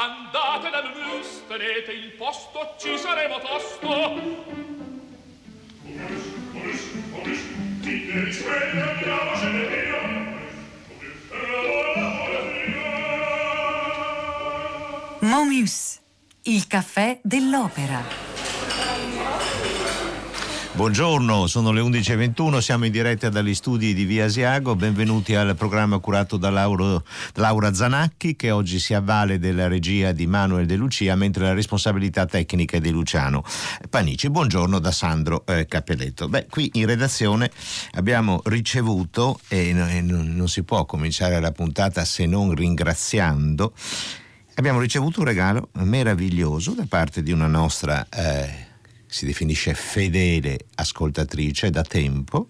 Andate dal mus, tenete il posto, ci saremo tosto. Momus, il caffè dell'opera. Buongiorno, sono le 11.21, siamo in diretta dagli studi di Via Asiago, benvenuti al programma curato da Lauro, Laura Zanacchi che oggi si avvale della regia di Manuel De Lucia mentre la responsabilità tecnica è di Luciano Panici. Buongiorno da Sandro eh, Capelletto. Beh, qui in redazione abbiamo ricevuto, e non, non si può cominciare la puntata se non ringraziando, abbiamo ricevuto un regalo meraviglioso da parte di una nostra... Eh, si definisce fedele ascoltatrice da tempo,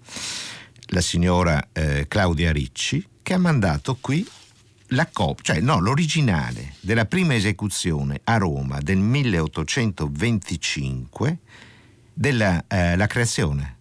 la signora eh, Claudia Ricci, che ha mandato qui la copia, cioè no, l'originale della prima esecuzione a Roma del 1825 della eh, creazione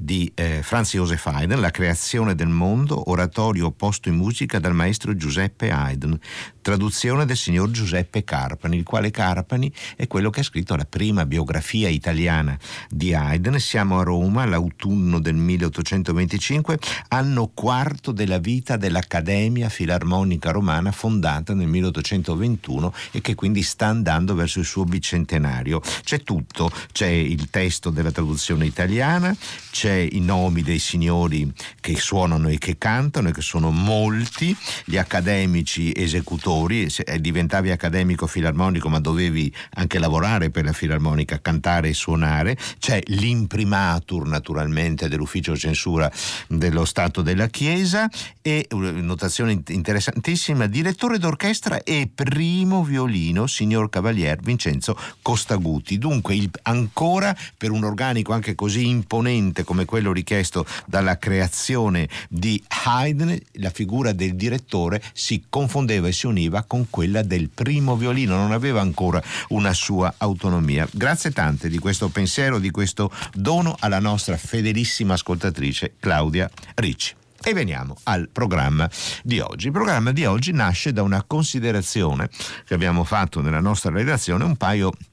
di eh, Franz Josef Haydn, La creazione del mondo, oratorio posto in musica dal maestro Giuseppe Haydn, traduzione del signor Giuseppe Carpani, il quale Carpani è quello che ha scritto la prima biografia italiana di Haydn. Siamo a Roma, l'autunno del 1825, anno quarto della vita dell'Accademia Filarmonica Romana fondata nel 1821 e che quindi sta andando verso il suo bicentenario. C'è tutto, c'è il testo della traduzione italiana, c'è i nomi dei signori che suonano e che cantano e che sono molti, gli accademici esecutori autori, diventavi accademico filarmonico ma dovevi anche lavorare per la filarmonica, cantare e suonare, c'è l'imprimatur naturalmente dell'ufficio censura dello Stato della Chiesa e notazione interessantissima, direttore d'orchestra e primo violino, signor Cavalier Vincenzo Costaguti. Dunque il, ancora per un organico anche così imponente come quello richiesto dalla creazione di Haydn, la figura del direttore si confondeva e si univa univa con quella del primo violino, non aveva ancora una sua autonomia. Grazie tante di questo pensiero, di questo dono alla nostra fedelissima ascoltatrice Claudia Ricci. E veniamo al programma di oggi. Il programma di oggi nasce da una considerazione che abbiamo fatto nella nostra redazione un paio di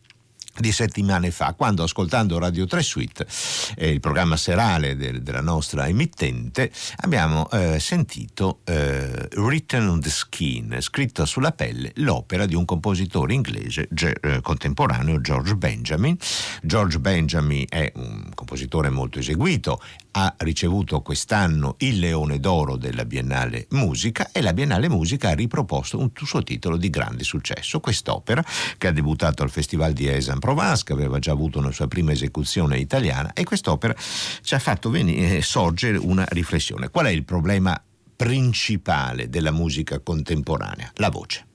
di settimane fa, quando ascoltando Radio 3 Suite, eh, il programma serale de- della nostra emittente, abbiamo eh, sentito eh, Written on the Skin, scritto sulla pelle, l'opera di un compositore inglese ge- eh, contemporaneo, George Benjamin. George Benjamin è un compositore molto eseguito, ha ricevuto quest'anno il Leone d'Oro della Biennale Musica e la Biennale Musica ha riproposto un suo titolo di grande successo, quest'opera che ha debuttato al Festival di Aix-en-Provence, che aveva già avuto una sua prima esecuzione italiana e quest'opera ci ha fatto venire, sorgere una riflessione. Qual è il problema principale della musica contemporanea? La voce.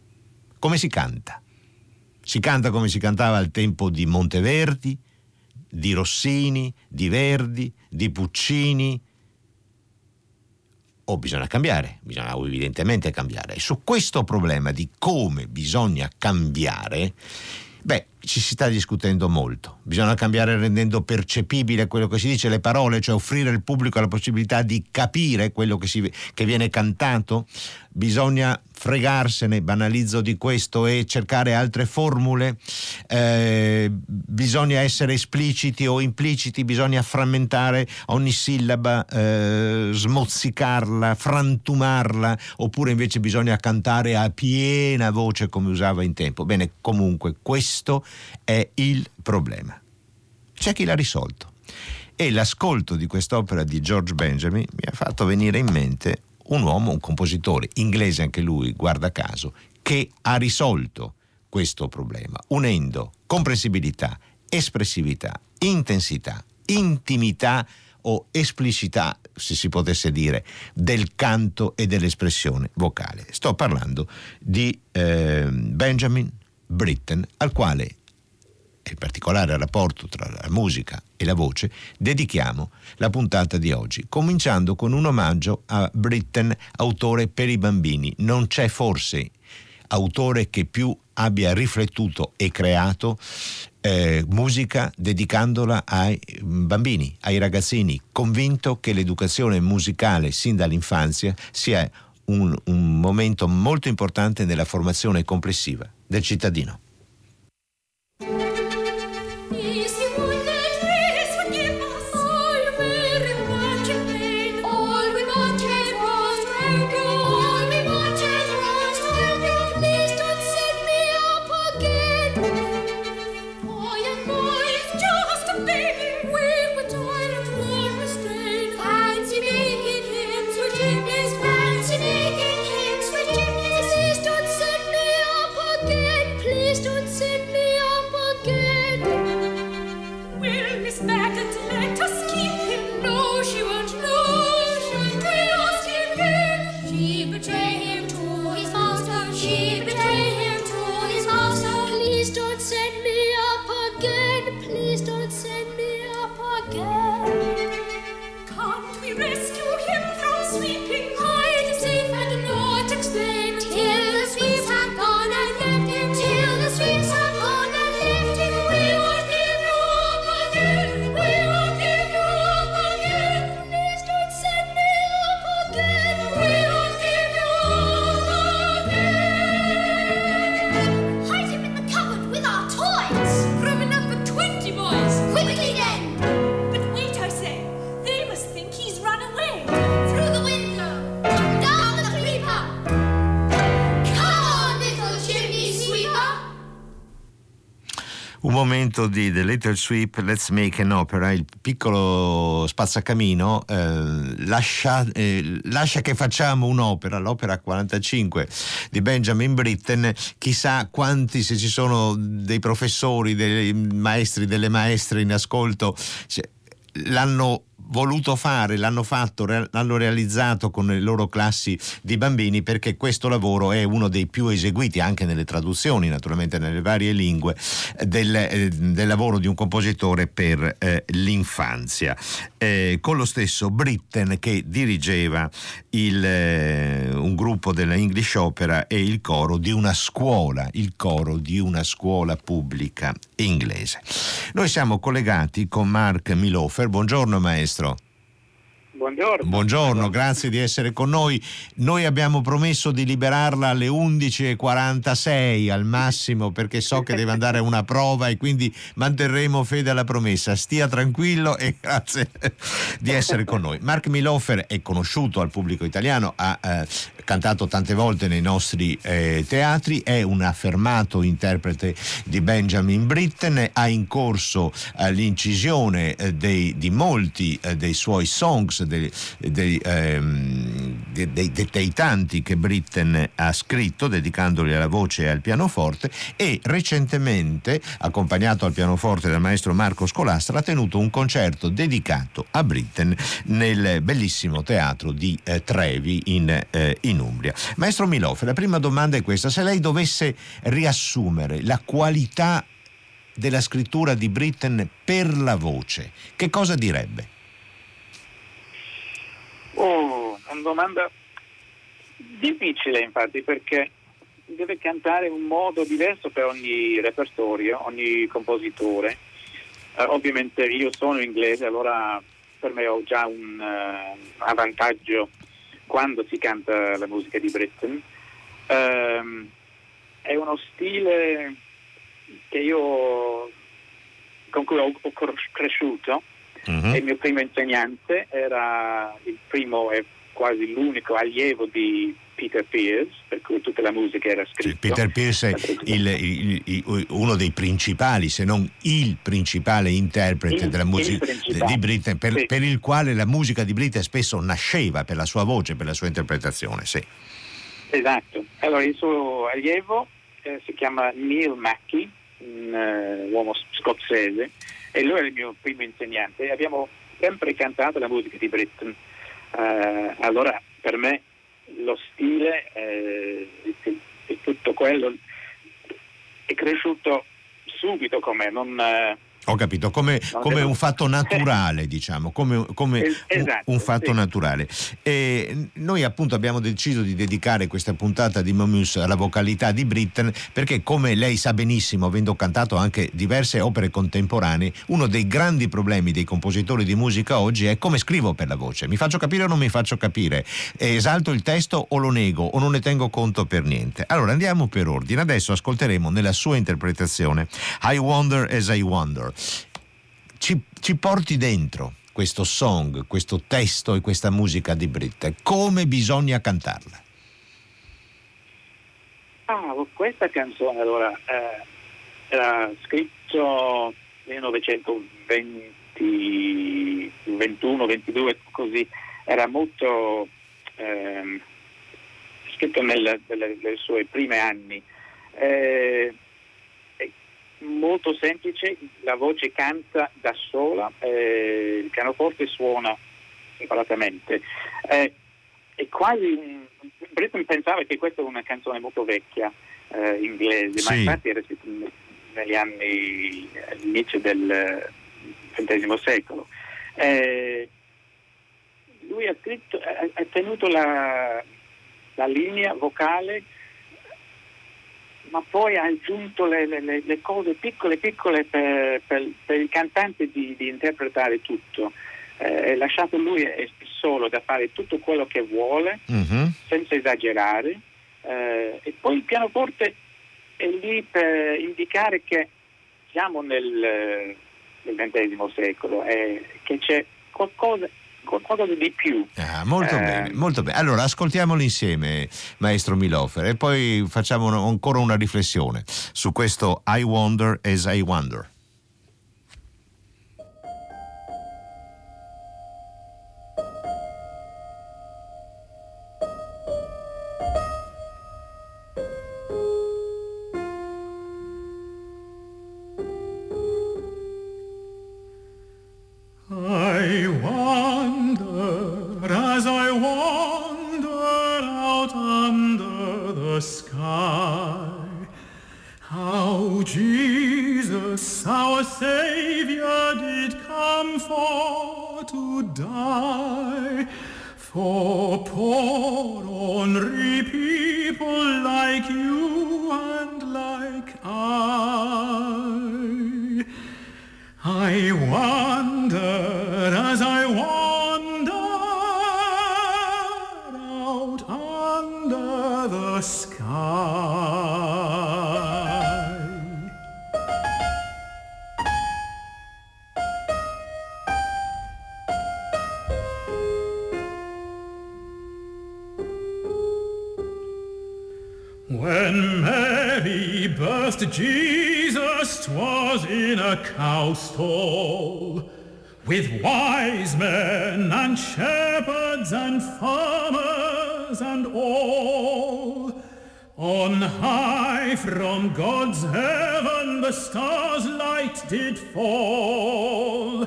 Come si canta? Si canta come si cantava al tempo di Monteverdi, di Rossini, di Verdi, di Puccini. O bisogna cambiare, bisogna evidentemente cambiare. E su questo problema di come bisogna cambiare, beh, ci si sta discutendo molto. Bisogna cambiare rendendo percepibile quello che si dice, le parole, cioè offrire al pubblico la possibilità di capire quello che, si, che viene cantato. Bisogna fregarsene, banalizzo di questo, e cercare altre formule. Eh, bisogna essere espliciti o impliciti, bisogna frammentare ogni sillaba, eh, smozzicarla, frantumarla, oppure invece bisogna cantare a piena voce come usava in tempo. Bene, comunque questo è il problema. C'è chi l'ha risolto. E l'ascolto di quest'opera di George Benjamin mi ha fatto venire in mente un uomo, un compositore inglese anche lui, guarda caso, che ha risolto questo problema, unendo comprensibilità, espressività, intensità, intimità o esplicità, se si potesse dire, del canto e dell'espressione vocale. Sto parlando di eh, Benjamin Britten, al quale in particolare al rapporto tra la musica e la voce, dedichiamo la puntata di oggi, cominciando con un omaggio a Britten, autore per i bambini. Non c'è forse autore che più abbia riflettuto e creato eh, musica dedicandola ai bambini, ai ragazzini, convinto che l'educazione musicale sin dall'infanzia sia un, un momento molto importante nella formazione complessiva del cittadino. Momento di The Little Sweep, Let's Make an Opera, il piccolo spazzacamino, eh, lascia, eh, lascia, che facciamo un'opera, l'opera 45 di Benjamin Britten, chissà quanti, se ci sono dei professori, dei maestri, delle maestre in ascolto, l'hanno voluto fare, l'hanno fatto, l'hanno realizzato con le loro classi di bambini perché questo lavoro è uno dei più eseguiti anche nelle traduzioni, naturalmente nelle varie lingue, del, eh, del lavoro di un compositore per eh, l'infanzia. Eh, con lo stesso Britten che dirigeva il, eh, un gruppo della English Opera e il coro di una scuola, il coro di una scuola pubblica inglese. Noi siamo collegati con Mark Milofer. Buongiorno maestro buongiorno. Buongiorno, grazie di essere con noi. Noi abbiamo promesso di liberarla alle 11.46 al massimo perché so che deve andare a una prova e quindi manterremo fede alla promessa. Stia tranquillo e grazie di essere con noi. Mark Milofer è conosciuto al pubblico italiano, ha eh, cantato tante volte nei nostri eh, teatri, è un affermato interprete di Benjamin Britten, ha in corso eh, l'incisione eh, dei, di molti eh, dei suoi songs, dei, dei, ehm, dei, tanti che Britten ha scritto, dedicandoli alla voce e al pianoforte, e recentemente, accompagnato al pianoforte dal maestro Marco Scolastra, ha tenuto un concerto dedicato a Britten nel bellissimo teatro di eh, Trevi in, eh, in Umbria. Maestro Milofe, la prima domanda è questa, se lei dovesse riassumere la qualità della scrittura di Britten per la voce, che cosa direbbe? Oh, una domanda difficile infatti perché deve cantare un modo diverso per ogni repertorio, ogni compositore. Uh, ovviamente io sono inglese, allora per me ho già un uh, avvantaggio quando si canta la musica di Britten. Um, è uno stile che io, con cui ho, ho cresciuto uh-huh. il mio primo insegnante era il primo e quasi l'unico allievo di Peter Pierce, per cui tutta la musica era scritta. Peter Pierce è il, il, il, uno dei principali, se non il principale interprete della musica di Britten, per, sì. per, il quale la musica di Britten spesso nasceva per la sua voce, per la sua interpretazione. Sì. Esatto. Allora, il suo allievo eh, si chiama Neil Mackey, un uh, uomo scozzese, e lui era il mio primo insegnante abbiamo sempre cantato la musica di Britten. Uh, allora per me lo stile eh, e tutto quello è cresciuto subito con me, non, eh, Ho capito, come, come un fatto naturale, diciamo, come, come esatto, un, un, fatto sì. naturale. E noi appunto abbiamo deciso di dedicare questa puntata di Momus alla vocalità di Britten perché come lei sa benissimo, avendo cantato anche diverse opere contemporanee, uno dei grandi problemi dei compositori di musica oggi è come scrivo per la voce. Mi faccio capire o non mi faccio capire? Esalto il testo o lo nego o non ne tengo conto per niente? Allora andiamo per ordine. Adesso ascolteremo nella sua interpretazione I Wonder as I Wonder ci, ci porti dentro questo song, questo testo e questa musica di Britt, come bisogna cantarla? Ah, questa canzone allora eh, era scritto nel 1921, 22 così, era molto ehm, scritto nel, nelle, nei suoi primi anni. Eh, molto semplice, la voce canta da sola, eh, il pianoforte suona separatamente. Eh, è quasi Britton pensava che questa è una canzone molto vecchia eh, inglese, Sì. ma infatti era negli anni all'inizio del XX secolo. Eh, lui ha, scritto, ha, ha tenuto la, la linea vocale ma poi ha aggiunto le, le- le- cose piccole piccole per, per- per il cantante di, di interpretare tutto. Eh, lasciato lui solo da fare tutto quello che vuole Mhm. senza esagerare eh, e poi il pianoforte è lì per indicare che siamo nel, nel XX secolo e che c'è qualcosa, qualcosa di più. Ah, molto Eh, bene, molto bene. Allora ascoltiamolo insieme, maestro Milofer, e poi facciamo un- ancora una riflessione su questo I Wonder as I Wonder. I. I cow stall, with wise men and shepherds and farmers and all. On high from God's heaven the stars' light did fall,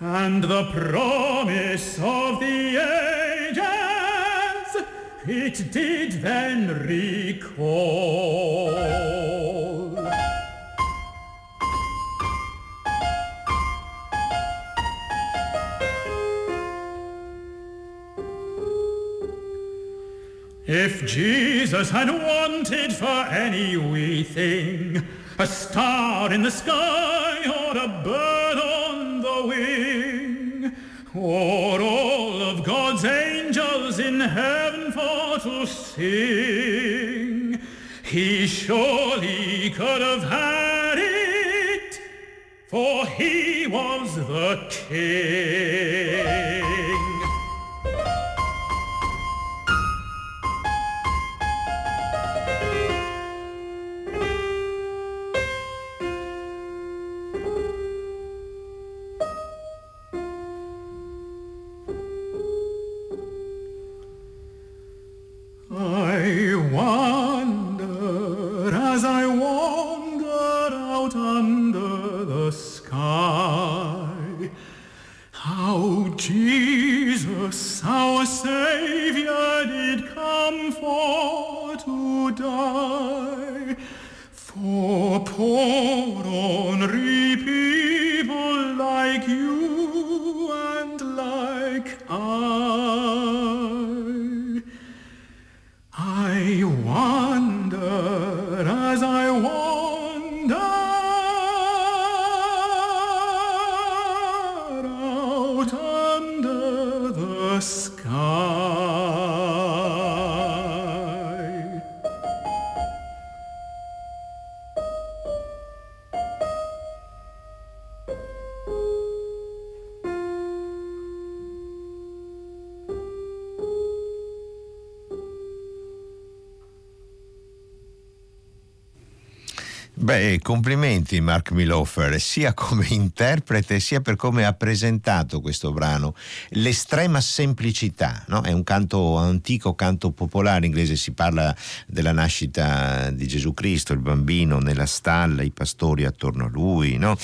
and the promise of the ages it did then recall. If Jesus had wanted for any wee thing, a star in the sky or a bird on the wing, or all of God's angels in heaven for to sing, he surely could have had it, for he was the king. Beh, complimenti Mark Miloffer, sia come interprete sia per come ha presentato questo brano. L'estrema semplicità, no? è un canto antico, canto popolare, in inglese si parla della nascita di Gesù Cristo, il bambino nella stalla, i pastori attorno a lui, no?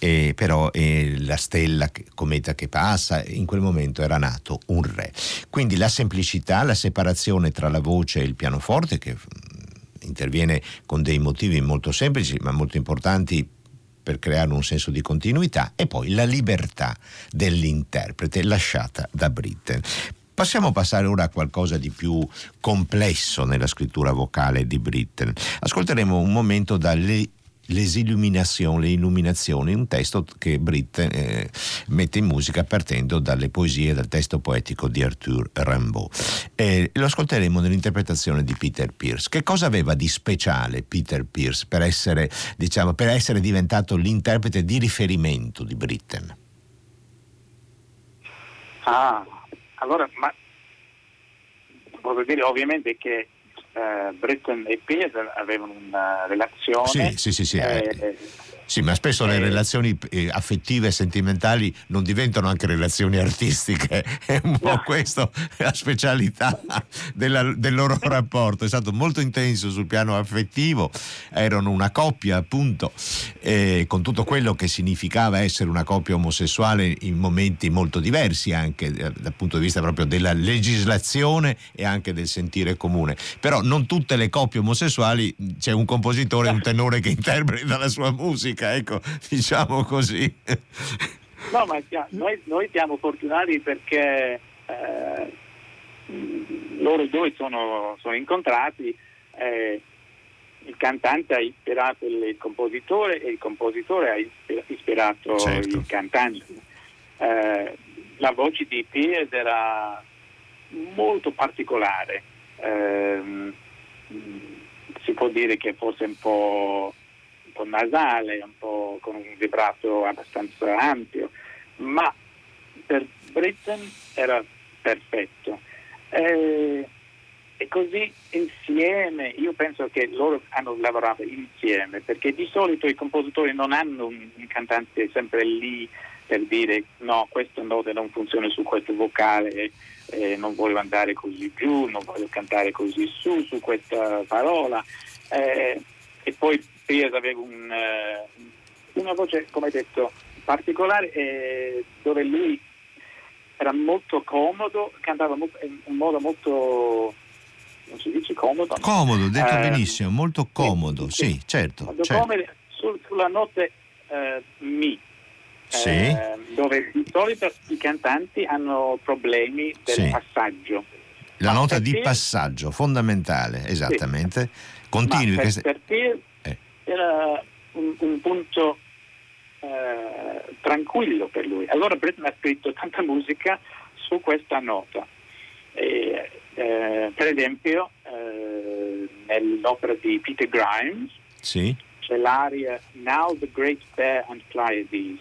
e, però e la stella cometa che passa, in quel momento era nato un re. Quindi la semplicità, la separazione tra la voce e il pianoforte, che interviene con dei motivi molto semplici ma molto importanti per creare un senso di continuità e poi la libertà dell'interprete lasciata da Britten. Passiamo passare ora a qualcosa di più complesso nella scrittura vocale di Britten. Ascolteremo un momento dalle Les Illuminations, le illuminazioni, un testo che Britt eh, mette in musica partendo dalle poesie dal testo poetico di Arthur Rimbaud. Eh, lo ascolteremo nell'interpretazione di Peter Pierce. Che cosa aveva di speciale Peter Pierce per essere, diciamo, per essere diventato l'interprete di riferimento di Britten? Ah, allora, ma voglio dire ovviamente che eh, e Pierce avevano una relazione. Sì, sì, sì. sì. Eh, sì, ma spesso le eh. relazioni eh, affettive e sentimentali non diventano anche relazioni artistiche, è un po' no. questa la specialità della, del loro rapporto, è stato molto intenso sul piano affettivo, erano una coppia appunto, eh, con tutto quello che significava essere una coppia omosessuale in momenti molto diversi anche eh, dal punto di vista proprio della legislazione e anche del sentire comune, però non tutte le coppie omosessuali c'è un compositore un tenore che interpreta la sua musica musica, ecco, diciamo così. No, ma noi, noi siamo fortunati perché eh, loro due sono, sono incontrati, eh, il cantante ha ispirato il compositore e il compositore ha ispirato certo. il cantante. Eh, la voce di Piers era molto particolare, ehm, si può dire che fosse un po' po' nasale, un po' con un vibrato abbastanza ampio, ma per Britten era perfetto. E, e così insieme, io penso che loro hanno lavorato insieme, perché di solito i compositori non hanno un, un cantante sempre lì per dire no, questa nota non funziona su questo vocale, eh, non voglio andare così giù, non voglio cantare così su, su questa parola. Eh, e poi Piers aveva un, eh, una voce, come detto, particolare eh, dove lui era molto comodo, cantava in un modo molto non si dice comodo. Comodo, detto eh, benissimo, molto comodo, sì, sì certo. certo. Come sul, sulla notte eh, Mi, sì. eh, dove di solito i cantanti hanno problemi del sì. passaggio. La Ma nota di passaggio, fondamentale, esattamente. Sì. Continui. Per, per te eh. Era un, un punto eh, tranquillo per lui. Allora Britton ha scritto tanta musica su questa nota. E, eh, per esempio, eh, nell'opera di Peter Grimes sì. c'è l'aria Now the Great Bear and Pleiades.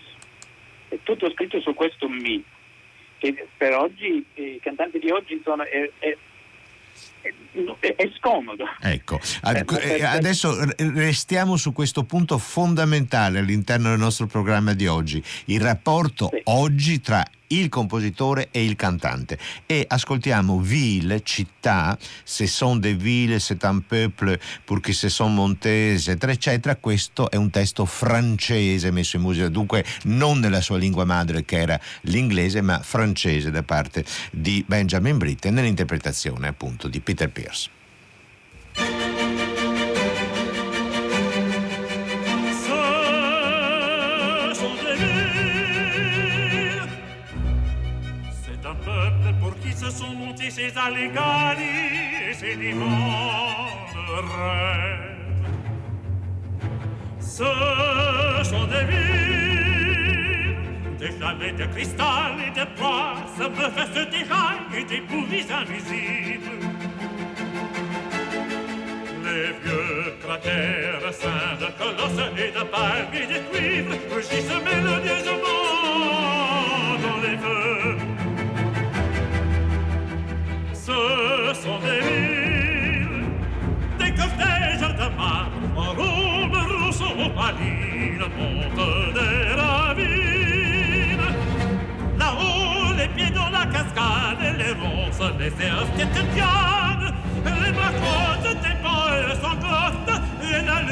È tutto scritto su questo Mi. Che per oggi, i cantanti di oggi sono, è, è è, scomodo. Ecco, eh, eh, adesso restiamo su questo punto fondamentale all'interno del nostro programma di oggi, il rapporto sì. oggi tra il compositore e il cantante. E ascoltiamo ville, città, se sont des villes, c'est un peuple pour qui se sont montés, eccetera, eccetera. Questo è un testo francese messo in musica, dunque non nella sua lingua madre che era l'inglese, ma francese da parte di Benjamin Britten nell'interpretazione appunto di Peter Pierce. ces allégaries et ces demandes rêves. Ce sont des villes, des flammes de cristal et de bois, se me des rails et des boulis invisibles. Les vieux cratères saints de colosses et de palmes et de cuivre rugissent mélodieusement dans les feux. ce sont des villes, des cortèges de marbre, en robe rousse opaline montent des ravines. Là-haut, les pieds dans la cascade, les ronces, les cerfs quotidiennes, les marcottes,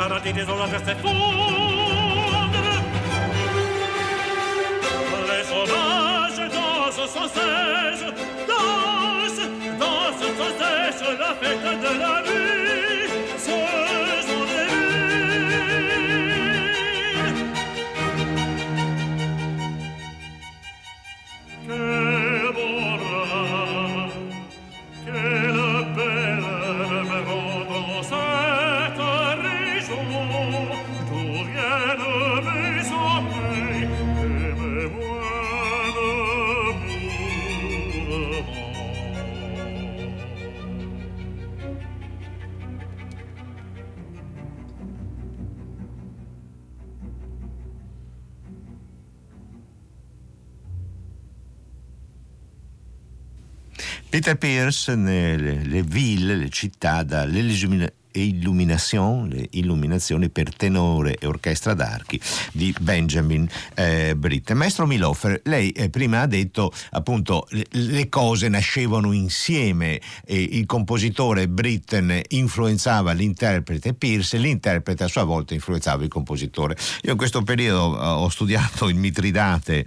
paradis des orages s'effondre. Les sauvages dansent sans cesse, dansent, dansent sans cesse la fête de la vie. Peter Pierce, nelle le ville, le città dall'illuminazione, le illuminazioni per tenore e orchestra d'archi di Benjamin eh, Britten. Maestro Miloffer, lei eh, prima ha detto appunto le, le cose nascevano insieme, e il compositore Britten influenzava l'interprete Pierce l'interprete a sua volta influenzava il compositore. Io in questo periodo eh, ho studiato il Mitridate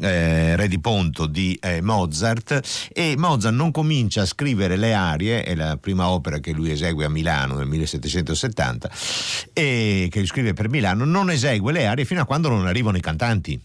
eh, Re di Ponto di eh, Mozart e Mozart non comincia a scrivere le arie, è la prima opera che lui esegue a Milano nel 1770 e che scrive per Milano, non esegue le arie fino a quando non arrivano i cantanti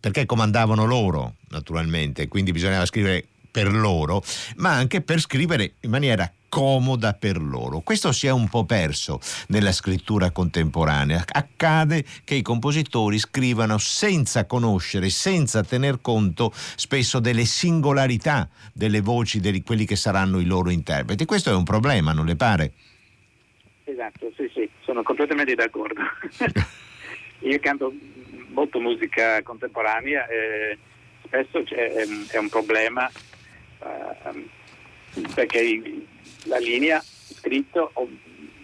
perché comandavano loro naturalmente, quindi bisognava scrivere per loro, ma anche per scrivere in maniera comoda per loro. Questo si è un po' perso nella scrittura contemporanea. Accade che i compositori scrivano senza conoscere, senza tener conto spesso delle singolarità delle voci di quelli che saranno i loro interpreti. Questo è un problema, non le pare? Esatto, sì, sì, sono completamente d'accordo. Io canto molto musica contemporanea e spesso c'è, è, un problema ehm, perché la linea scritto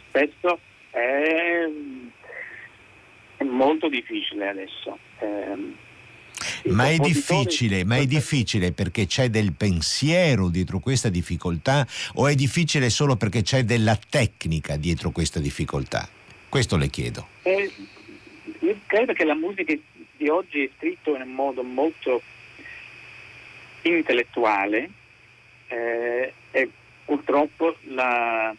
spesso è, è molto difficile adesso. Ehm, Ma è difficile, ma è difficile perché c'è del pensiero dietro questa difficoltà o è difficile solo perché c'è della tecnica dietro questa difficoltà? Questo le chiedo. Eh, io credo che la musica di oggi è scritta in un modo molto intellettuale eh, e purtroppo la,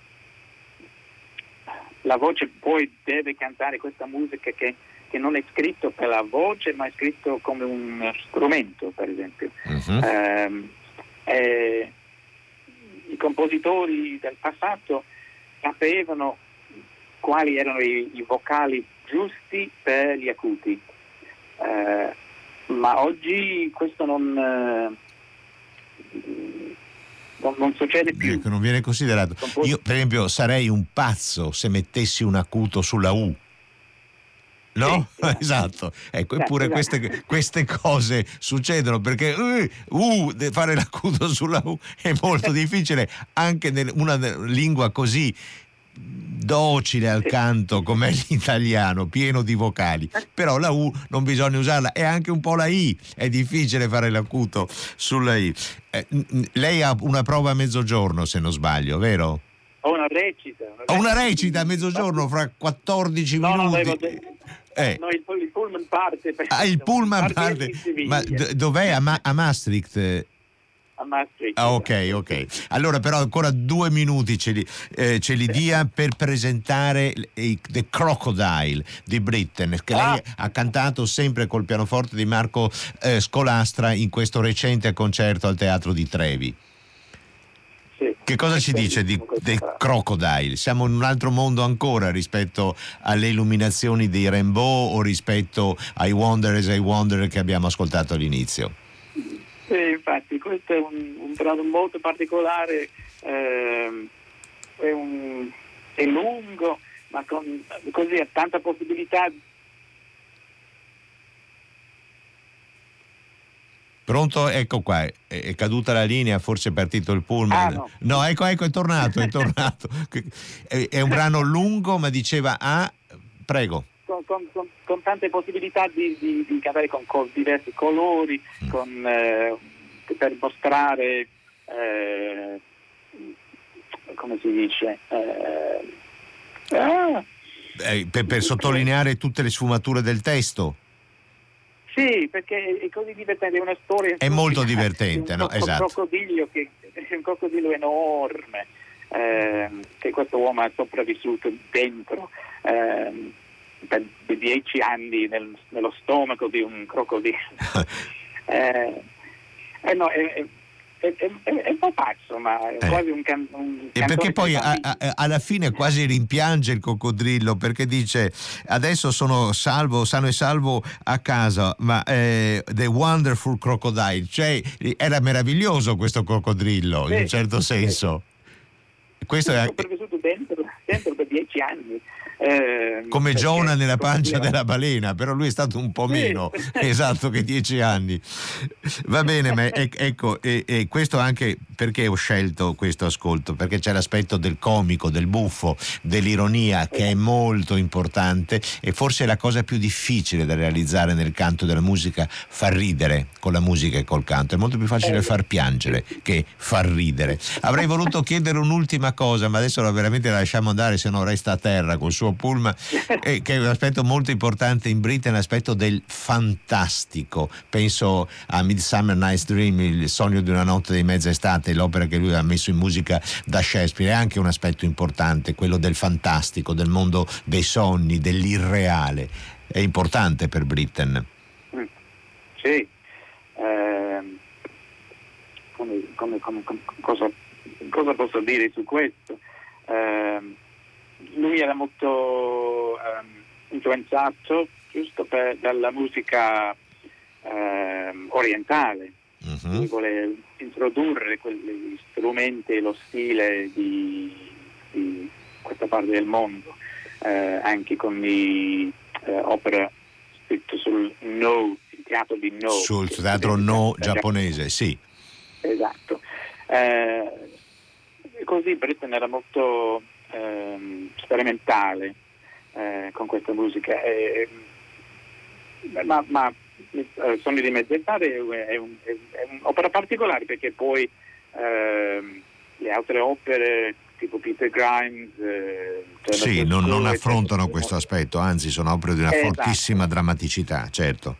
la voce poi deve cantare questa musica che, che non è scritto per la voce ma è scritto come un strumento per esempio. Mhm. Ehm, eh, I compositori del passato sapevano quali erano i, i vocali giusti per gli acuti, Eh, ma oggi questo non, eh, non, non succede più. Ecco, non viene considerato. Io, per esempio, sarei un pazzo se mettessi un acuto sulla U. No? Sì, esatto. esatto. Ecco, Esatto, eppure esatto. queste, queste cose succedono perché eh, U, de- fare l'acuto sulla U è molto difficile anche in una lingua così docile al canto come l'italiano, pieno di vocali. Però la U non bisogna usarla e anche un po' la I, è difficile fare l'acuto sulla I. Eh, lei ha una prova a mezzogiorno se non sbaglio, vero? Ho una recita. Ho una recita a mezzogiorno fra 14 No, no, minuti. avevo detto- Eh. no, il, il pullman parte. Ah, il pullman parte parte. Ma d- dov'è? A, Ma- a Maastricht? A Maastricht. Ah, ok, ok. Allora, però, ancora due minuti ce li, eh, ce li dia per presentare il- The Crocodile di Britten, che lei Ah. ha cantato sempre col pianoforte di Marco eh, Scolastra in questo recente concerto al Teatro di Trevi. Sì. Che cosa ci dice di, del Crocodile? Siamo in un altro mondo ancora rispetto alle illuminazioni di Rainbow o rispetto ai Wonder as I Wonder che abbiamo ascoltato all'inizio? Sì, infatti, questo è un, un brano molto particolare, ehm, è, un, è lungo, ma con, così ha tanta possibilità Pronto? Ecco qua, è, è, caduta la linea, forse è partito il pullman. Ah, no. no. ecco, ecco, è tornato, è tornato. è, è, un brano lungo, ma diceva, ah, prego. Con, con, con, con tante possibilità di, di, di cantare con, diversi colori, mm. eh, per mostrare, eh, come si dice, eh, ah. Eh, per, per sottolineare tutte le sfumature del testo. Sì, perché è così divertente, è una storia. È molto divertente, un, no? Esatto. Un crocodilo, che, un crocodilo enorme eh, che questo uomo ha sopravvissuto dentro eh, per dieci anni nel, nello stomaco di un crocodilo. eh, eh no, è, è, è, è, un po' pazzo, ma è eh. quasi un, can, un E perché poi a, a, alla fine quasi rimpiange il coccodrillo perché dice adesso sono salvo, sano e salvo a casa, ma eh, The Wonderful Crocodile, cioè era meraviglioso questo coccodrillo sì, in un certo senso. Sì. Questo è... sopravvissuto dentro, dentro per dieci anni. Eh, Come Giona nella pancia della balena, però lui è stato un po' meno, esatto, che dieci anni. Va bene, ma ecco, e, e questo anche perché ho scelto questo ascolto, perché c'è l'aspetto del comico, del buffo, dell'ironia che è molto importante e forse è la cosa più difficile da realizzare nel canto della musica, far ridere con la musica e col canto. È molto più facile far piangere che far ridere. Avrei voluto chiedere un'ultima cosa, ma adesso veramente la lasciamo andare, se no resta a terra col suo suo pullman, eh, che è un aspetto molto importante in Britain, l'aspetto del fantastico. Penso a Midsummer Night's Dream, il sogno di una notte di mezza estate, l'opera che lui ha messo in musica da Shakespeare, è anche un aspetto importante, quello del fantastico, del mondo dei sogni, dell'irreale. È importante per Britain. Mm. Sì. Eh, come, come, come, cosa, cosa, posso dire su questo? Eh, lui era molto um, influenzato giusto per, dalla musica um, orientale, uh-huh. vuole introdurre quegli strumenti e lo stile di, di, questa parte del mondo, eh, anche con le eh, opere scritte sul No, il teatro di No. Sul teatro No giapponese, sì. Esatto. Eh, così Britain era molto ehm, sperimentale eh, con questa musica. E, ma, ma eh, Sogni di Mezz'etade è, è, un, è, è, un'opera particolare perché poi ehm, le altre opere tipo Peter Grimes eh, sì, non, non, affrontano questo aspetto, anzi sono opere di una esatto. fortissima drammaticità, certo.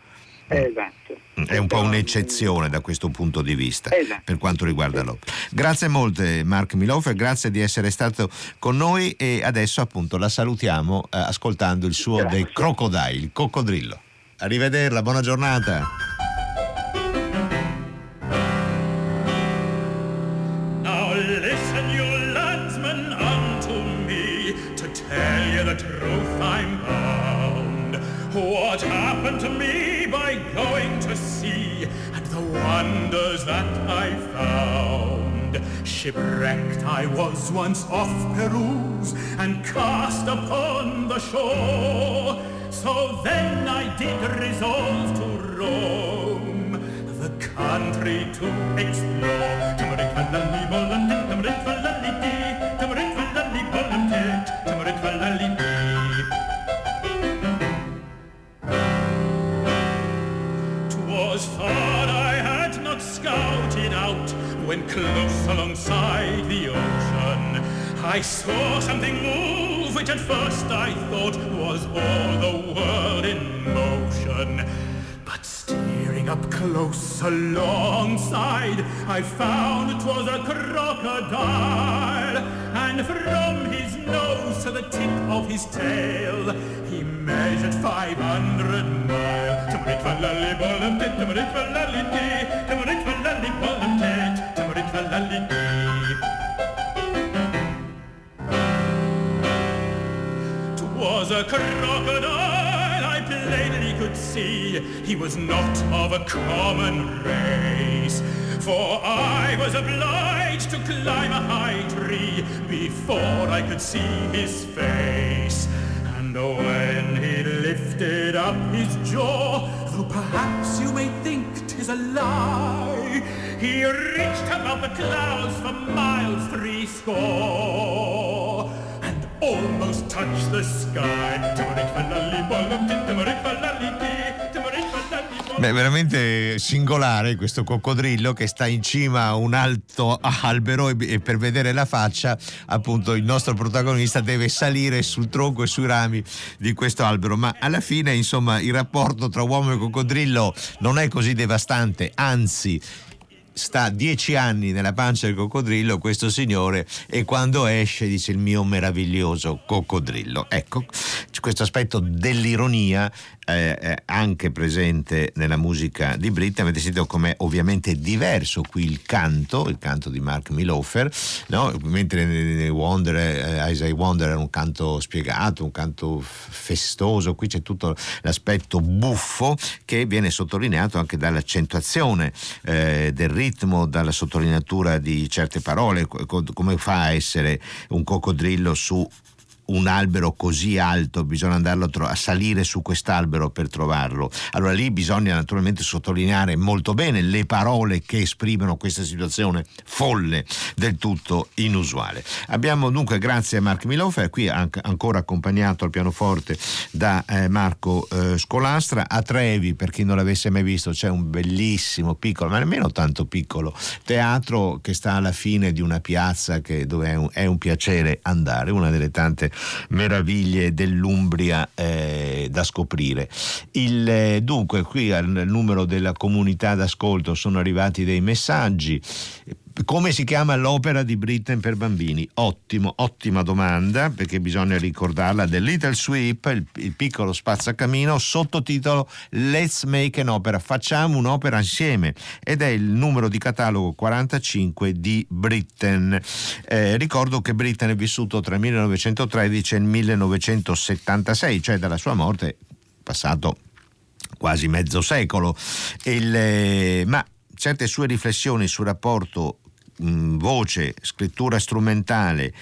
Esatto. È un po' un'eccezione da questo punto di vista esatto. per quanto riguarda l'opera. Grazie molte Mark Milofer, grazie di essere stato con noi e adesso appunto la salutiamo eh, ascoltando il suo grazie. The Crocodile, il coccodrillo. Arrivederla, buona giornata. Shipwrecked I was once off Peru's and cast upon the shore. So then I did resolve to roam the country to explore. Close alongside the ocean. I saw something move which at first I thought was all the world in motion. But steering up close alongside I found it was a crocodile. And from his nose to the tip of his tail he measured 500 miles a crocodile, I plainly could see he was not of a common race. For I was obliged to climb a high tree before I could see his face. And when he lifted up his jaw, though perhaps you may think 'tis a lie, he reached above the clouds for miles three score almost touched the sky. Beh, veramente singolare questo coccodrillo che sta in cima a un alto albero e per vedere la faccia, appunto, il nostro protagonista deve salire sul tronco e sui rami di questo albero. Ma alla fine, insomma, il rapporto tra uomo e coccodrillo non è così devastante, anzi sta dieci anni nella pancia del coccodrillo questo signore e quando esce dice il mio meraviglioso coccodrillo. Ecco, questo aspetto dell'ironia eh, anche presente nella musica di Britta. Avete sentito com'è ovviamente diverso qui il canto, il canto di Mark Milofer, no? mentre Wonder, eh, Isaiah Wonder era un canto spiegato, un canto festoso, qui c'è tutto l'aspetto buffo che viene sottolineato anche dall'accentuazione eh, del ritmo, dalla sottolineatura di certe parole, come fa a essere un coccodrillo su un albero così alto, bisogna andarlo a, tro- a, salire su quest'albero per trovarlo. Allora lì bisogna naturalmente sottolineare molto bene le parole che esprimono questa situazione folle, del tutto inusuale. Abbiamo dunque, grazie a Mark Milofer, qui anche, ancora accompagnato al pianoforte da eh, Marco eh, Scolastra, a Trevi, per chi non l'avesse mai visto, c'è un bellissimo piccolo, ma nemmeno tanto piccolo, teatro che sta alla fine di una piazza che, dove è un, è un piacere andare, una delle tante meraviglie dell'Umbria eh, da scoprire. Il, eh, dunque, qui al numero della comunità d'ascolto sono arrivati dei messaggi. Come si chiama l'opera di Britten per bambini? Ottimo, ottima domanda, perché bisogna ricordarla. The Little Sweep, il, il piccolo spazzacamino, sottotitolo Let's Make an Opera. Facciamo un'opera insieme. Ed è il numero di catalogo 45 di Britten. Eh, ricordo che Britten è vissuto tra il 1913 e il 1976, cioè dalla sua morte passato quasi mezzo secolo. Il, eh, ma certe sue riflessioni sul rapporto mh, voce, scrittura strumentale,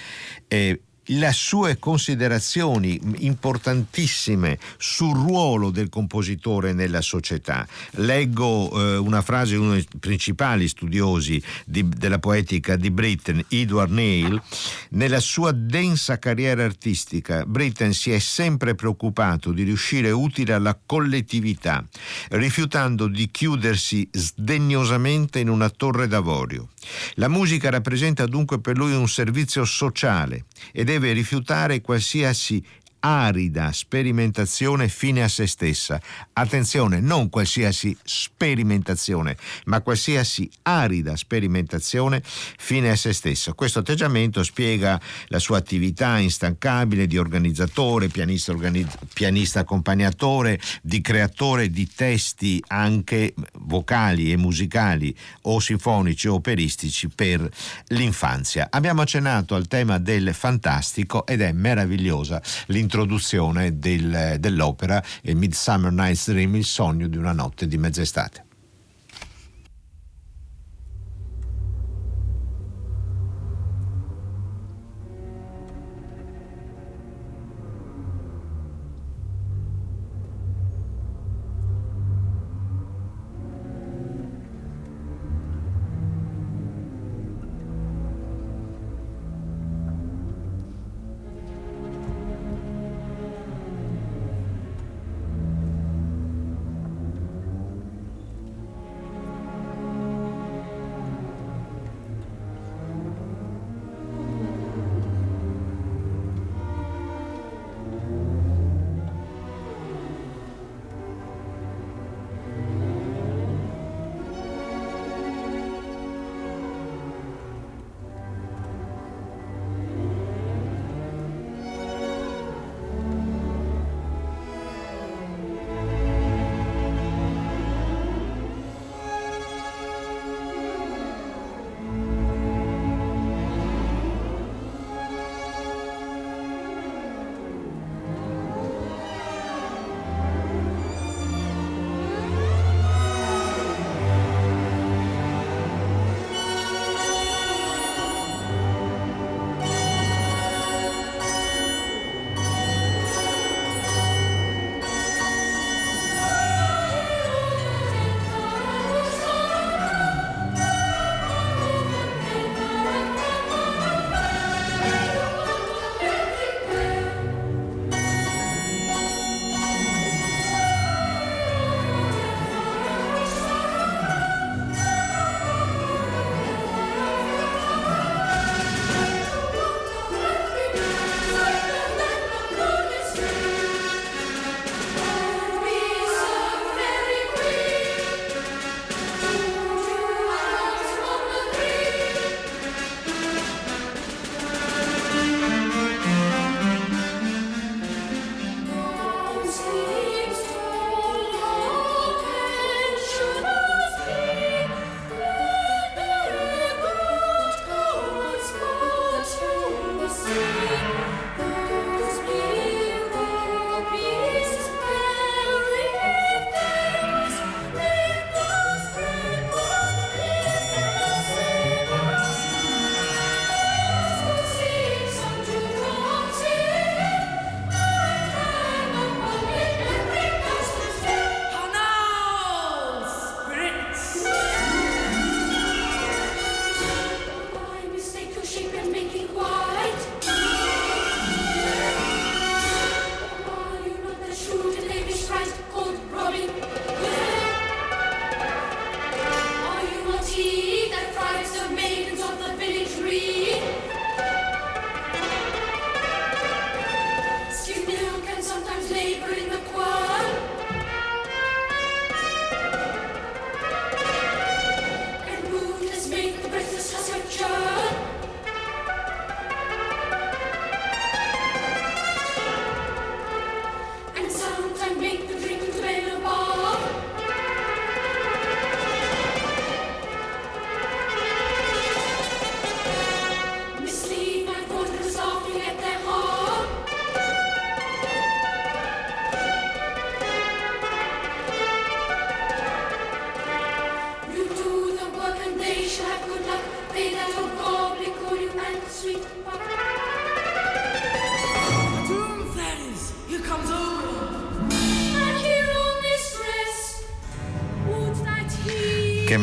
eh, le sue considerazioni importantissime sul ruolo del compositore nella società. Leggo eh, una frase di uno dei principali studiosi di, della poetica di Britten, Edward Neil, nella sua densa carriera artistica Britten si è sempre preoccupato di riuscire utile alla collettività, rifiutando di chiudersi sdegnosamente in una torre d'avorio. La musica rappresenta dunque per lui un servizio sociale ed deve rifiutare qualsiasi arida sperimentazione fine a se stessa. Attenzione, non qualsiasi sperimentazione, ma qualsiasi arida sperimentazione fine a se stessa. Questo atteggiamento spiega la sua attività instancabile di organizzatore, pianista, organizz- pianista accompagnatore, di creatore di testi anche vocali e musicali o sinfonici o operistici per l'infanzia. Abbiamo accennato al tema del fantastico ed è meravigliosa l'introduzione introduzione del, dell'opera Midsummer Night's Dream, il sogno di una notte di mezz'estate.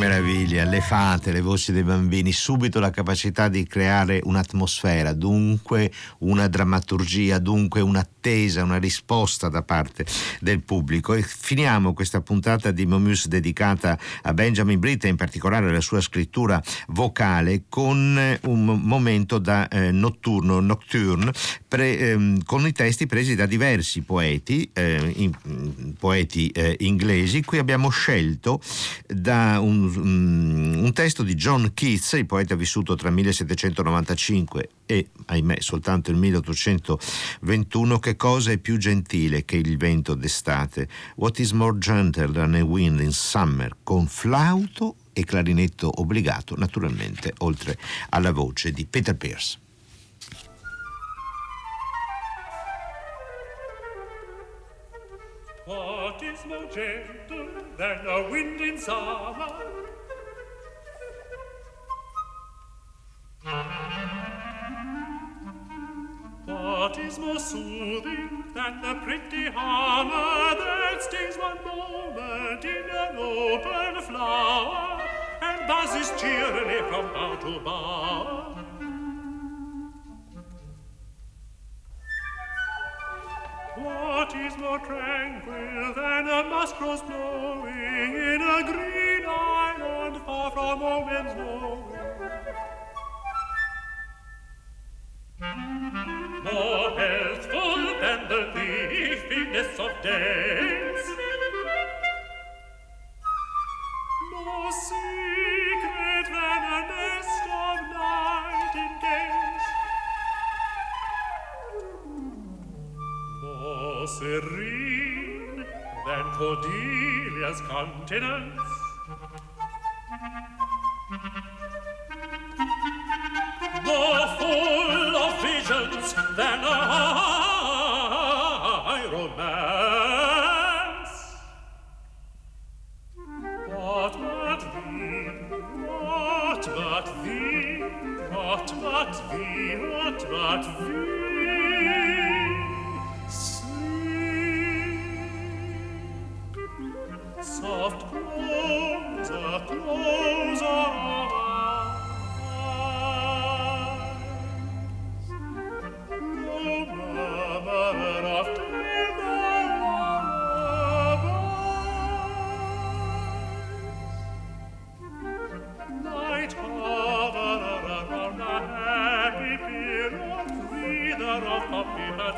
Meraviglia, le fate, le voci dei bambini, subito la capacità di creare un'atmosfera, dunque una drammaturgia, dunque un'attesa, una risposta da parte del pubblico. E finiamo questa puntata di Momus dedicata a Benjamin Britt e in particolare alla sua scrittura vocale con un momento da eh, notturno, nocturne, pre, ehm, con i testi presi da diversi poeti, eh, in, poeti eh, inglesi. Qui abbiamo scelto da un un, un, testo di John Keats, il poeta vissuto tra 1795 e, ahimè, soltanto il 1821, che cosa è più gentile che il vento d'estate? What is more gentle than a wind in summer? Con flauto e clarinetto obbligato, naturalmente, oltre alla voce di Peter Pierce. gentle than a wind in summer. What is more soothing than the pretty hammer that stings one moment in an open flower and buzzes cheerily from bough to bough? What is more tranquil than a muskrose blowing in a green island far from all men's knowing? More healthful than the leafiness of days? More secret More serene than Cordelia's countenance? More full of visions than a high romance? What but thee, what but thee, what but thee, what but thee?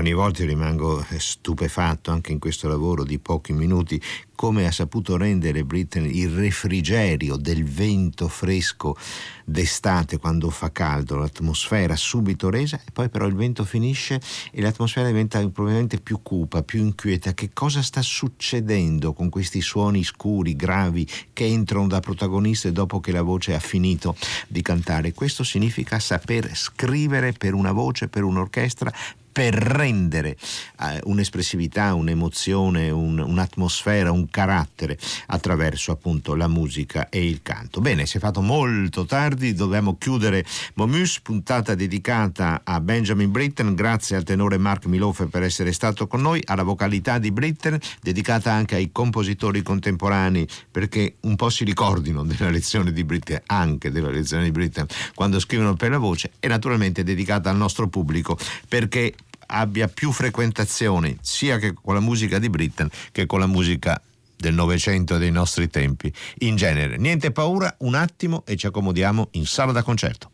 ogni volta rimango stupefatto anche in questo lavoro di pochi minuti come ha saputo rendere Britain il refrigerio del vento fresco d'estate quando fa caldo, l'atmosfera subito resa e poi però il vento finisce e l'atmosfera diventa probabilmente più cupa, più inquieta. Che cosa sta succedendo con questi suoni scuri, gravi che entrano da protagoniste dopo che la voce ha finito di cantare? Questo significa saper scrivere per una voce, per un'orchestra, per rendere eh, un'espressività, un'emozione, un, un'atmosfera, un carattere attraverso appunto la musica e il canto. Bene, si è fatto molto tardi, dobbiamo chiudere Momus, puntata dedicata a Benjamin Britten, grazie al tenore Mark Milofe per essere stato con noi, alla vocalità di Britten, dedicata anche ai compositori contemporanei perché un po' si ricordino della lezione di Britten, anche della lezione di Britten quando scrivono per la voce e naturalmente dedicata al nostro pubblico perché abbia più frequentazioni sia che con la musica di Britten che con la musica del Novecento e dei nostri tempi in genere. Niente paura, un attimo e ci accomodiamo in sala da concerto.